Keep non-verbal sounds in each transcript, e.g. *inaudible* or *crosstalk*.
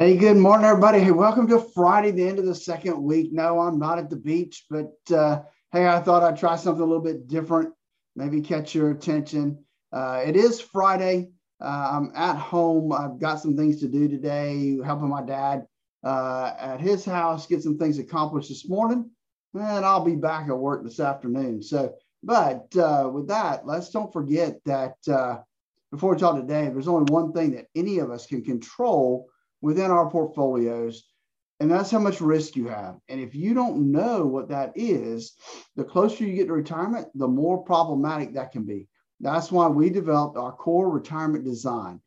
Hey, good morning, everybody. Hey, welcome to Friday, the end of the second week. No, I'm not at the beach, but uh, hey, I thought I'd try something a little bit different, maybe catch your attention. Uh, it is Friday. Uh, I'm at home. I've got some things to do today, helping my dad uh, at his house, get some things accomplished this morning, and I'll be back at work this afternoon. So, but uh, with that, let's don't forget that uh, before we talk today, there's only one thing that any of us can control within our portfolios. And that's how much risk you have. And if you don't know what that is, the closer you get to retirement, the more problematic that can be. That's why we developed our core retirement design,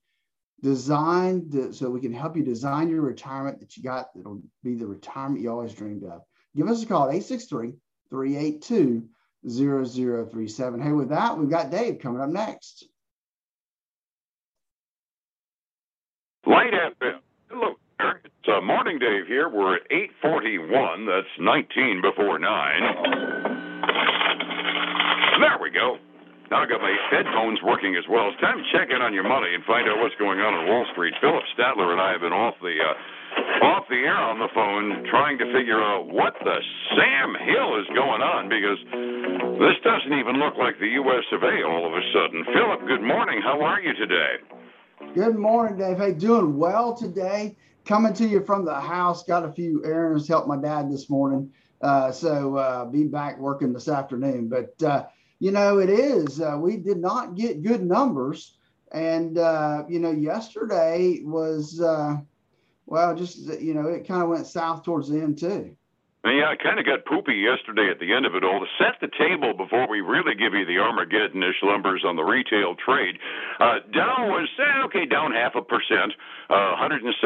designed so we can help you design your retirement that you got that'll be the retirement you always dreamed of. Give us a call at 863 382 0037. Hey, with that, we've got Dave coming up next. Light FM. Hello. It's uh, Morning Dave here. We're at 841. That's 19 before 9. There we go. Now I got my headphones working as well. It's time to check in on your money and find out what's going on on Wall Street. Phillip Statler and I have been off the uh, off the air on the phone trying to figure out what the Sam Hill is going on because this doesn't even look like the U.S. of A. All of a sudden. Phillip, good morning. How are you today? Good morning, Dave. Hey, doing well today. Coming to you from the house. Got a few errands. Helped my dad this morning. Uh, so uh, be back working this afternoon. But uh, you know, it is. Uh, we did not get good numbers, and uh, you know, yesterday was uh, well, just you know, it kind of went south towards the end too. Yeah, I kind of got poopy yesterday at the end of it all. To set the table before we really give you the Armageddon-ish numbers on the retail trade, uh, Dow was eh, okay, down half a percent, uh, 176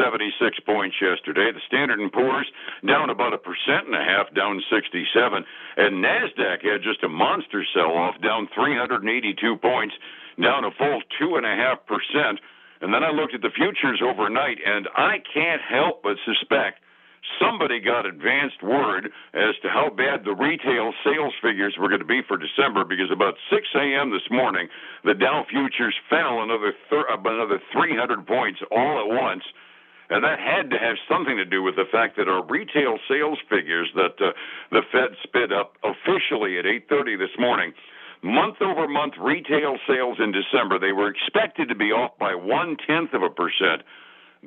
points yesterday. The Standard and Poor's down about a percent and a half, down 67, and Nasdaq had just a monster sell-off, down 382 points, down a full two and a half percent. And then I looked at the futures overnight, and I can't help but suspect somebody got advanced word as to how bad the retail sales figures were going to be for December because about 6 a.m. this morning, the Dow futures fell another thir- another 300 points all at once. And that had to have something to do with the fact that our retail sales figures that uh, the Fed spit up officially at 8:30 this morning, month over month retail sales in December, they were expected to be off by one tenth of a percent.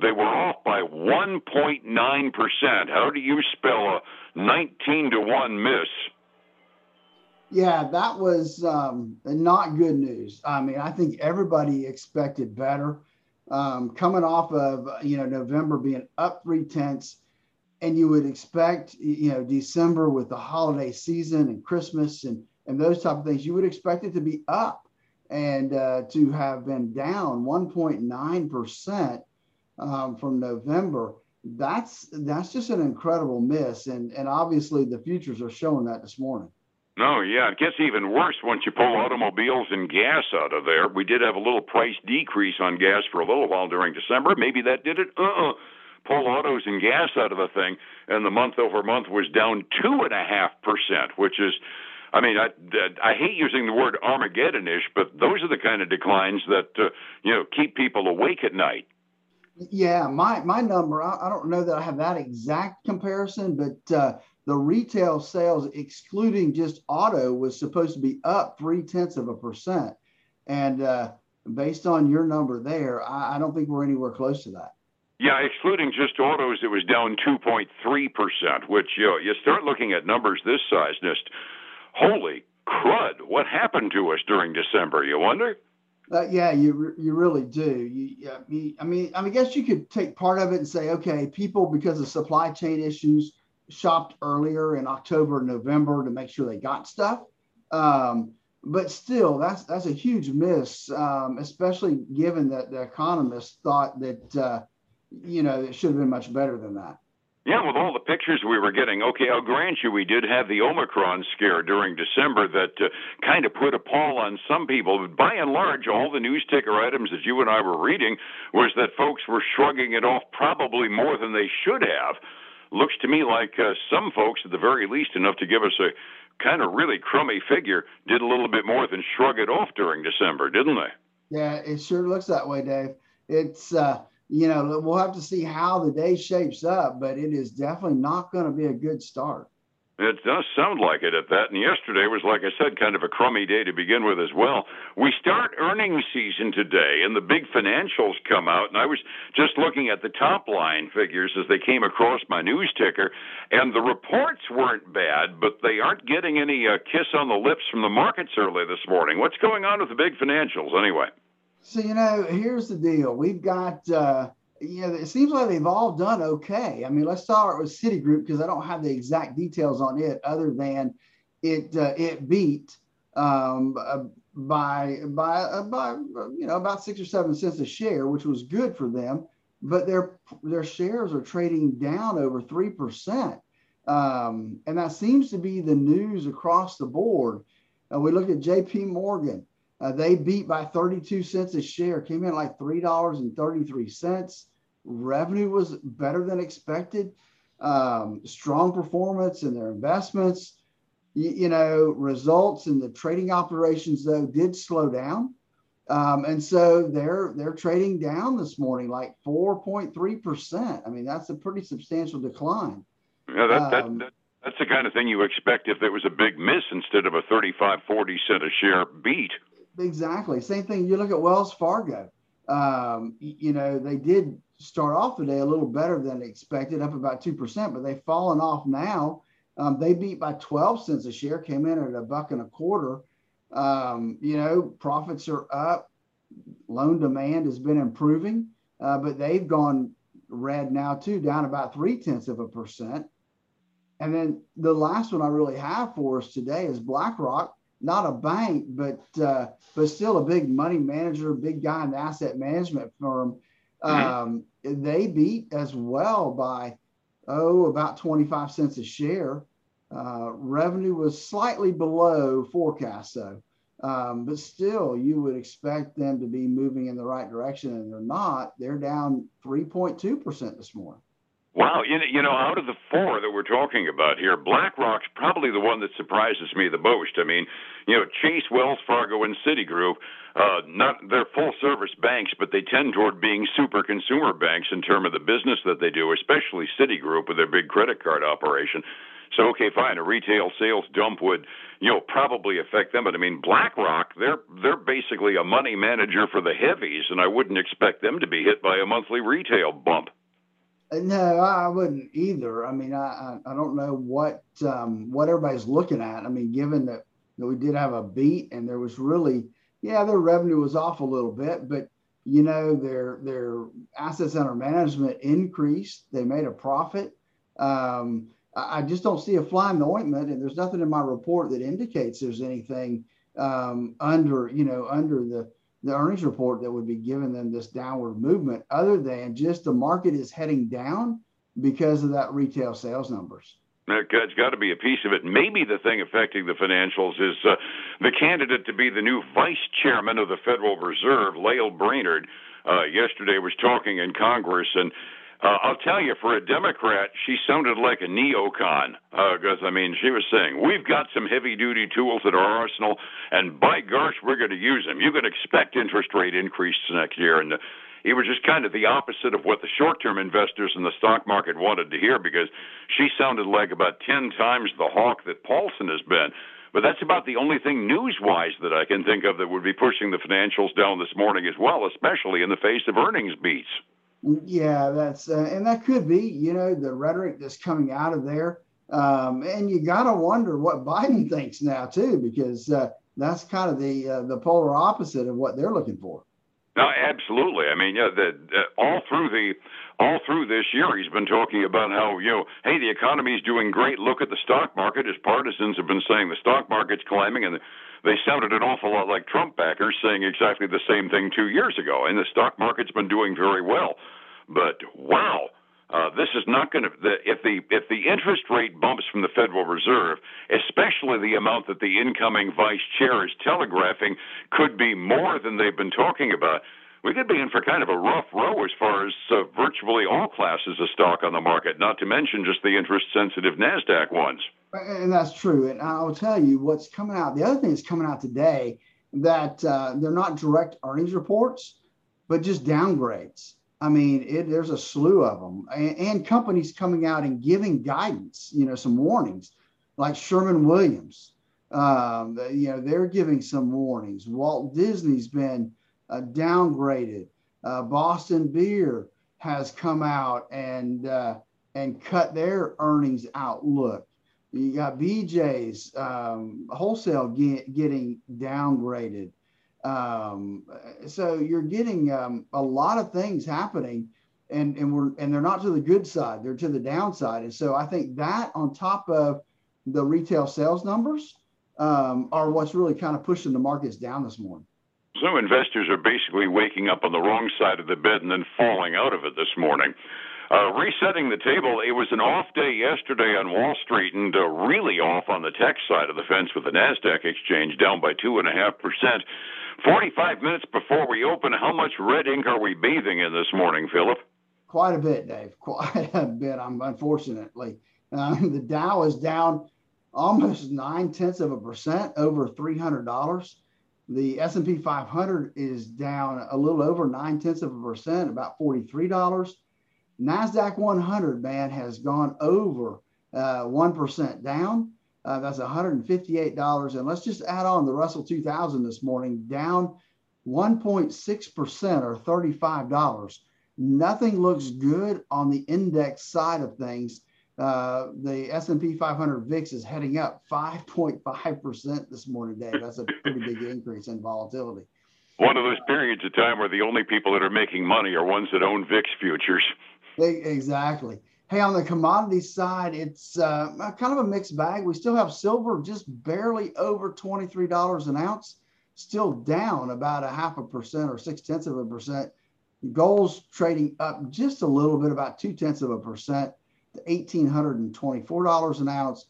They were off by 1.9%. How do you spell a 19 to 1 miss? Yeah, that was um, not good news. I mean, I think everybody expected better. Um, coming off of you know November being up three tenths, and you would expect you know December with the holiday season and Christmas and and those type of things, you would expect it to be up, and uh, to have been down 1.9 percent um, from November. That's that's just an incredible miss, and and obviously the futures are showing that this morning. No, yeah, it gets even worse once you pull automobiles and gas out of there. We did have a little price decrease on gas for a little while during December. Maybe that did it. Uh-uh. Pull autos and gas out of the thing, and the month over month was down two and a half percent, which is I mean, I, I hate using the word Armageddon-ish, but those are the kind of declines that uh, you know keep people awake at night. Yeah, my my number, I, I, don't know that I have that exact comparison, but uh, the retail sales, excluding just auto, was supposed to be up three tenths of a percent. And uh, based on your number there, I, I don't think we're anywhere close to that. Yeah, excluding just autos, it was down 2.3%, which you, know, you start looking at numbers this size, just holy crud, what happened to us during December, you wonder? Uh, yeah, you you really do. You, I mean, I mean, I guess you could take part of it and say, okay, people because of supply chain issues shopped earlier in October, November to make sure they got stuff. Um, but still, that's that's a huge miss, um, especially given that the economists thought that uh, you know it should have been much better than that. Yeah, with all the pictures we were getting, okay, I'll grant you we did have the Omicron scare during December that uh, kind of put a pall on some people. But by and large, all the news ticker items that you and I were reading was that folks were shrugging it off probably more than they should have. Looks to me like uh, some folks, at the very least, enough to give us a kind of really crummy figure, did a little bit more than shrug it off during December, didn't they? Yeah, it sure looks that way, Dave. It's uh, you know, we'll have to see how the day shapes up, but it is definitely not going to be a good start. It does sound like it at that. And yesterday was, like I said, kind of a crummy day to begin with as well. We start earnings season today, and the big financials come out. And I was just looking at the top line figures as they came across my news ticker, and the reports weren't bad, but they aren't getting any uh, kiss on the lips from the markets early this morning. What's going on with the big financials anyway? So, you know, here's the deal. We've got. Uh, you know, it seems like they've all done okay. I mean, let's start with Citigroup because I don't have the exact details on it, other than it uh, it beat um, uh, by by uh, by you know about six or seven cents a share, which was good for them. But their their shares are trading down over three percent, um, and that seems to be the news across the board. Uh, we look at J.P. Morgan. Uh, they beat by 32 cents a share, came in like $3.33. Revenue was better than expected. Um, strong performance in their investments. You, you, know, results in the trading operations, though, did slow down. Um, and so they're they're trading down this morning like 4.3%. I mean, that's a pretty substantial decline. Yeah, that, that, um, that that's the kind of thing you expect if there was a big miss instead of a 35, 40 cent a share beat. Exactly. Same thing. You look at Wells Fargo. Um, you know, they did start off the day a little better than expected, up about 2%, but they've fallen off now. Um, they beat by 12 cents a share, came in at a buck and a quarter. Um, you know, profits are up. Loan demand has been improving, uh, but they've gone red now too, down about three tenths of a percent. And then the last one I really have for us today is BlackRock not a bank, but uh, but still a big money manager, big guy in the asset management firm. Mm-hmm. Um, they beat as well by oh about 25 cents a share. Uh, revenue was slightly below forecast, though. Um, but still, you would expect them to be moving in the right direction, and they're not. They're down 3.2% this morning. Wow, you know, you know, out of the four that we're talking about here, BlackRock's probably the one that surprises me the most. I mean, you know, Chase, Wells Fargo, and Citigroup, uh, not they're full service banks, but they tend toward being super consumer banks in terms of the business that they do, especially Citigroup with their big credit card operation. So okay, fine, a retail sales dump would, you know, probably affect them. But I mean, BlackRock, they're they're basically a money manager for the heavies, and I wouldn't expect them to be hit by a monthly retail bump. No, I wouldn't either. I mean, I I don't know what um, what everybody's looking at. I mean, given that, we did have a beat and there was really, yeah, their revenue was off a little bit, but you know their their assets under management increased. They made a profit. Um, I, I just don't see a fly in the ointment, and there's nothing in my report that indicates there's anything um, under you know under the the earnings report that would be giving them this downward movement, other than just the market is heading down because of that retail sales numbers. That's got to be a piece of it. Maybe the thing affecting the financials is uh, the candidate to be the new vice chairman of the Federal Reserve, Lael Brainard, uh, yesterday was talking in Congress and uh, I'll tell you, for a Democrat, she sounded like a neocon. Because, uh, I mean, she was saying, We've got some heavy duty tools at our arsenal, and by gosh, we're going to use them. You can expect interest rate increases next year. And uh, it was just kind of the opposite of what the short term investors in the stock market wanted to hear because she sounded like about 10 times the hawk that Paulson has been. But that's about the only thing news wise that I can think of that would be pushing the financials down this morning as well, especially in the face of earnings beats. Yeah, that's uh, and that could be, you know, the rhetoric that's coming out of there. Um, and you got to wonder what *laughs* Biden thinks now too, because uh, that's kind of the uh, the polar opposite of what they're looking for. No, absolutely. I mean, yeah, the, the, all through the all through this year, he's been talking about how you know, hey, the economy is doing great. Look at the stock market. His partisans have been saying the stock market's climbing, and they sounded an awful lot like Trump backers saying exactly the same thing two years ago. And the stock market's been doing very well. But wow, uh, this is not going to. If the if the interest rate bumps from the Federal Reserve, especially the amount that the incoming vice chair is telegraphing, could be more than they've been talking about. We could be in for kind of a rough row as far as uh, virtually all classes of stock on the market, not to mention just the interest sensitive NASDAQ ones. And that's true. And I'll tell you what's coming out. The other thing that's coming out today that uh, they're not direct earnings reports, but just downgrades. I mean, it, there's a slew of them, and, and, companies coming out and giving guidance, you know, some warnings, like Sherman Williams. Um, you know, they're giving some warnings. Walt Disney's been uh, downgraded. Uh, Boston Beer has come out and uh, and cut their earnings outlook. You got BJ's um, wholesale get, getting downgraded. Um, so you're getting um, a lot of things happening, and and we're and they're not to the good side; they're to the downside. And so I think that on top of the retail sales numbers um, are what's really kind of pushing the markets down this morning. So investors are basically waking up on the wrong side of the bed and then falling out of it this morning. Uh, resetting the table, it was an off day yesterday on Wall Street and uh, really off on the tech side of the fence with the NASDAQ exchange down by 2.5%. 45 minutes before we open, how much red ink are we bathing in this morning, Phillip? Quite a bit, Dave. *laughs* Quite a bit. I'm unfortunately. Uh, *laughs* the Dow is down almost nine tenths of a percent, over $300. The S&P 500 is down a little over nine tenths of a percent, about $43. NASDAQ 100, man, has gone over uh, 1% down. Uh, that's $158. And let's just add on the Russell 2000 this morning, down 1.6% or $35. Nothing looks good on the index side of things. Uh, the S&P 500 VIX is heading up 5.5% this morning, Dave. That's a pretty big increase in volatility. One of those periods of time where the only people that are making money are ones that own VIX futures. Exactly. Hey, on the commodity side, it's uh, kind of a mixed bag. We still have silver just barely over $23 an ounce, still down about a half a percent or six tenths of a percent. Gold's trading up just a little bit, about two tenths of a percent to $1,824 an ounce.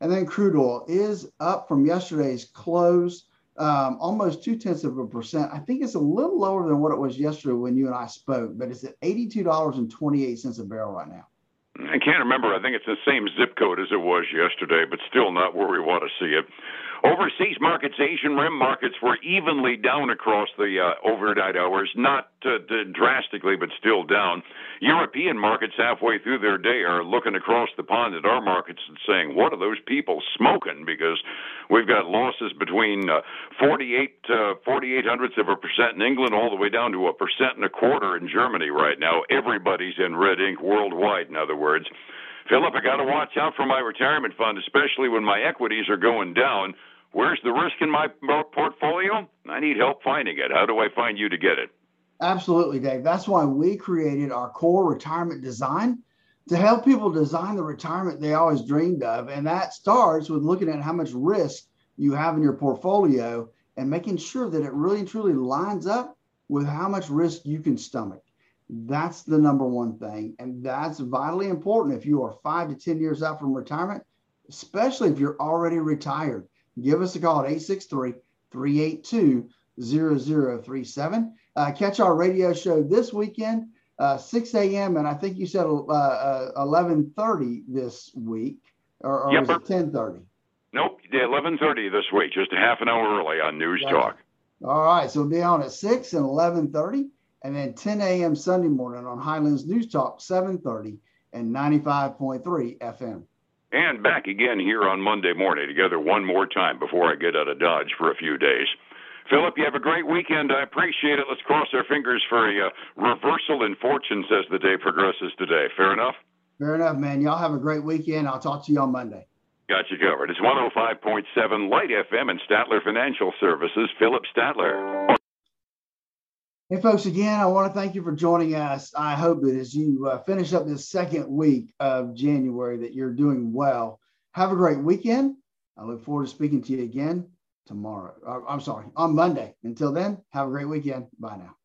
And then crude oil is up from yesterday's close, um, almost two tenths of a percent. I think it's a little lower than what it was yesterday when you and I spoke, but it's at $82.28 a barrel right now. I can't remember. I think it's the same zip code as it was yesterday, but still not where we want to see it. Overseas markets, Asian rim markets were evenly down across the uh, overnight hours, not uh, drastically, but still down. European markets halfway through their day are looking across the pond at our markets and saying, "What are those people smoking?" Because we've got losses between uh, 48 uh, 48 hundredths of a percent in England, all the way down to a percent and a quarter in Germany right now. Everybody's in red ink worldwide. In other words. Phillip, I got to watch out for my retirement fund, especially when my equities are going down. Where's the risk in my portfolio? I need help finding it. How do I find you to get it? Absolutely, Dave. That's why we created our core retirement design to help people design the retirement they always dreamed of. And that starts with looking at how much risk you have in your portfolio and making sure that it really and truly lines up with how much risk you can stomach. That's the number one thing. And that's vitally important if you are five to 10 years out from retirement, especially if you're already retired give us a call at 863 382 0037. Uh, catch our radio show this weekend, uh, 6 a.m. And I think you said uh, 11:30 uh, this week, or, or yep. was it 10:30? Nope, 11:30 this week, just a half an hour early on News gotcha. Talk. All right, so we'll be on at 6 and 11:30, and then 10 a.m. Sunday morning on Highlands News Talk, 7:30 and 95.3 FM and back again here on Monday morning together one more time before I get out of Dodge for a few days. Phillip, you have a great weekend. I appreciate it. Let's cross our fingers for a uh, reversal in fortunes as the day progresses today. Fair enough? Fair enough, man. Y'all have a great weekend. I'll talk to you on Monday. Got you covered. It's 105.7 Light FM and Statler Financial Services. Phillip Statler. Hey, folks, again, I want to thank you for joining us. I hope that as you uh, finish up this second week of January that you're doing well. Have a great weekend. I look forward to speaking to you again tomorrow. Uh, I'm sorry, on Monday. Until then, have a great weekend. Bye now.